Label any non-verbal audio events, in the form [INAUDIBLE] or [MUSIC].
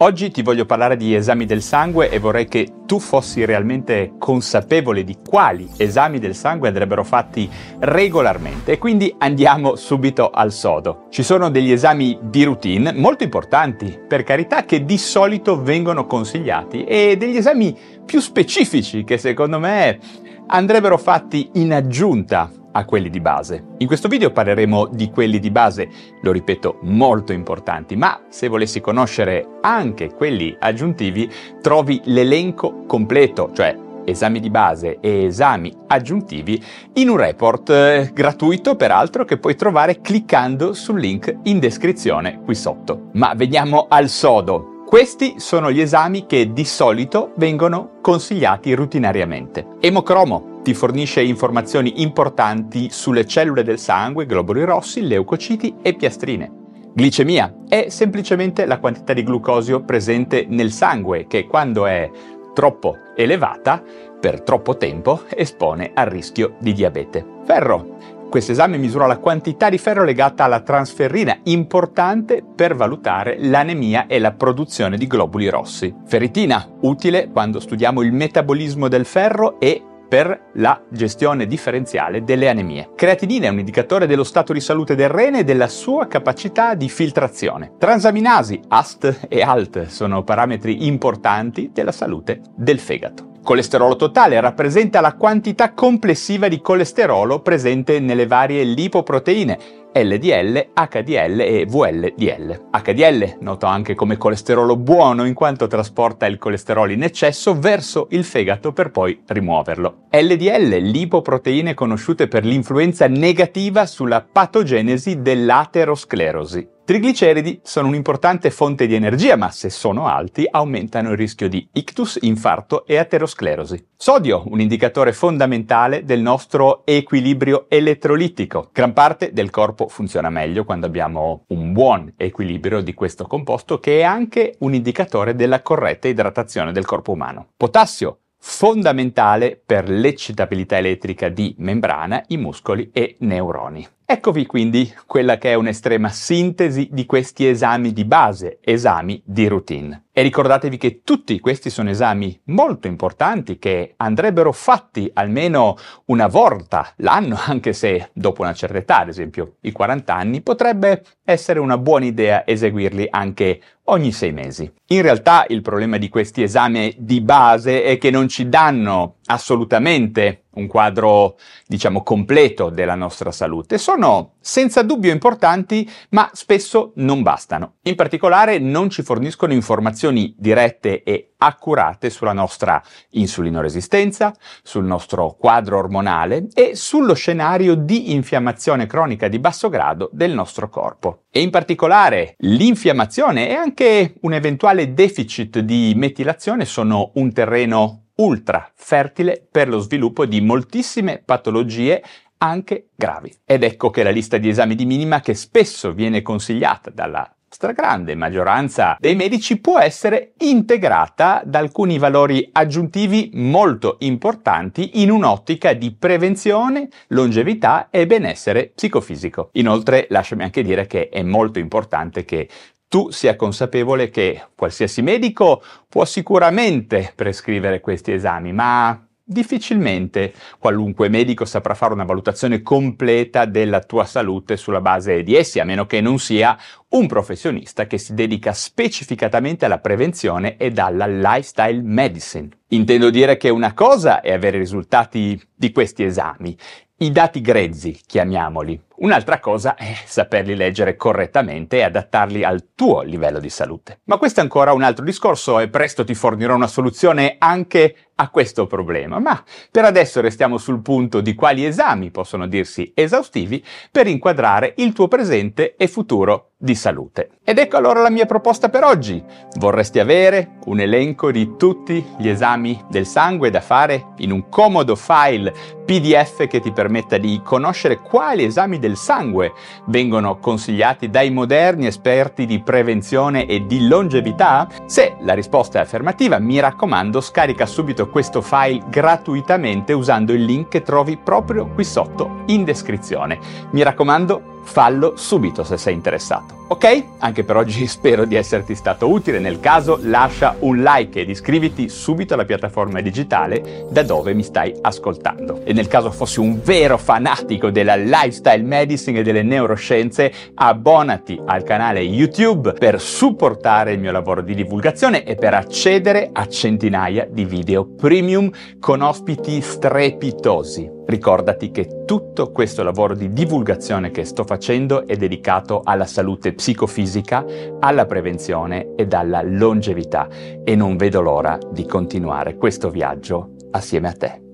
Oggi ti voglio parlare di esami del sangue e vorrei che tu fossi realmente consapevole di quali esami del sangue andrebbero fatti regolarmente e quindi andiamo subito al sodo. Ci sono degli esami di routine molto importanti, per carità, che di solito vengono consigliati e degli esami più specifici che secondo me andrebbero fatti in aggiunta a quelli di base. In questo video parleremo di quelli di base, lo ripeto, molto importanti, ma se volessi conoscere anche quelli aggiuntivi, trovi l'elenco completo, cioè esami di base e esami aggiuntivi in un report eh, gratuito peraltro che puoi trovare cliccando sul link in descrizione qui sotto. Ma veniamo al sodo. Questi sono gli esami che di solito vengono consigliati rutinariamente. Emocromo ti fornisce informazioni importanti sulle cellule del sangue, globuli rossi, leucociti e piastrine. Glicemia è semplicemente la quantità di glucosio presente nel sangue che quando è troppo elevata per troppo tempo espone al rischio di diabete. Ferro questo esame misura la quantità di ferro legata alla transferrina, importante per valutare l'anemia e la produzione di globuli rossi. Ferritina, utile quando studiamo il metabolismo del ferro e per la gestione differenziale delle anemie. Creatinina è un indicatore dello stato di salute del rene e della sua capacità di filtrazione. Transaminasi, AST e ALT sono parametri importanti della salute del fegato. Colesterolo totale rappresenta la quantità complessiva di colesterolo presente nelle varie lipoproteine LDL, HDL e VLDL. HDL, noto anche come colesterolo buono in quanto trasporta il colesterolo in eccesso verso il fegato per poi rimuoverlo. LDL, lipoproteine conosciute per l'influenza negativa sulla patogenesi dell'aterosclerosi. Trigliceridi sono un'importante fonte di energia, ma se sono alti aumentano il rischio di ictus, infarto e aterosclerosi. Sodio, un indicatore fondamentale del nostro equilibrio elettrolitico. Gran parte del corpo funziona meglio quando abbiamo un buon equilibrio di questo composto che è anche un indicatore della corretta idratazione del corpo umano. Potassio, fondamentale per l'eccitabilità elettrica di membrana, i muscoli e neuroni. Eccovi quindi quella che è un'estrema sintesi di questi esami di base, esami di routine. E ricordatevi che tutti questi sono esami molto importanti che andrebbero fatti almeno una volta l'anno, [LAUGHS] anche se dopo una certa età, ad esempio i 40 anni, potrebbe essere una buona idea eseguirli anche ogni sei mesi. In realtà il problema di questi esami di base è che non ci danno assolutamente un quadro, diciamo, completo della nostra salute. Sono senza dubbio importanti, ma spesso non bastano. In particolare non ci forniscono informazioni dirette e accurate sulla nostra insulinoresistenza, sul nostro quadro ormonale e sullo scenario di infiammazione cronica di basso grado del nostro corpo. E in particolare l'infiammazione e anche un eventuale deficit di metilazione sono un terreno ultra fertile per lo sviluppo di moltissime patologie anche gravi. Ed ecco che la lista di esami di minima che spesso viene consigliata dalla stragrande maggioranza dei medici può essere integrata da alcuni valori aggiuntivi molto importanti in un'ottica di prevenzione, longevità e benessere psicofisico. Inoltre lasciami anche dire che è molto importante che tu sia consapevole che qualsiasi medico può sicuramente prescrivere questi esami, ma difficilmente qualunque medico saprà fare una valutazione completa della tua salute sulla base di essi, a meno che non sia un professionista che si dedica specificatamente alla prevenzione ed alla lifestyle medicine. Intendo dire che una cosa è avere i risultati di questi esami, i dati grezzi, chiamiamoli, Un'altra cosa è saperli leggere correttamente e adattarli al tuo livello di salute. Ma questo è ancora un altro discorso e presto ti fornirò una soluzione anche a questo problema, ma per adesso restiamo sul punto di quali esami possono dirsi esaustivi per inquadrare il tuo presente e futuro di salute. Ed ecco allora la mia proposta per oggi. Vorresti avere un elenco di tutti gli esami del sangue da fare in un comodo file PDF che ti permetta di conoscere quali esami del del sangue vengono consigliati dai moderni esperti di prevenzione e di longevità? Se la risposta è affermativa, mi raccomando, scarica subito questo file gratuitamente usando il link che trovi proprio qui sotto in descrizione. Mi raccomando, fallo subito se sei interessato. Ok? Anche per oggi [LAUGHS] spero di esserti stato utile. Nel caso lascia un like ed iscriviti subito alla piattaforma digitale da dove mi stai ascoltando. E nel caso fossi un vero fanatico della lifestyle medicine e delle neuroscienze, abbonati al canale YouTube per supportare il mio lavoro di divulgazione e per accedere a centinaia di video premium con ospiti strepitosi. Ricordati che tutto questo lavoro di divulgazione che sto facendo è dedicato alla salute psicofisica, alla prevenzione ed alla longevità e non vedo l'ora di continuare questo viaggio assieme a te.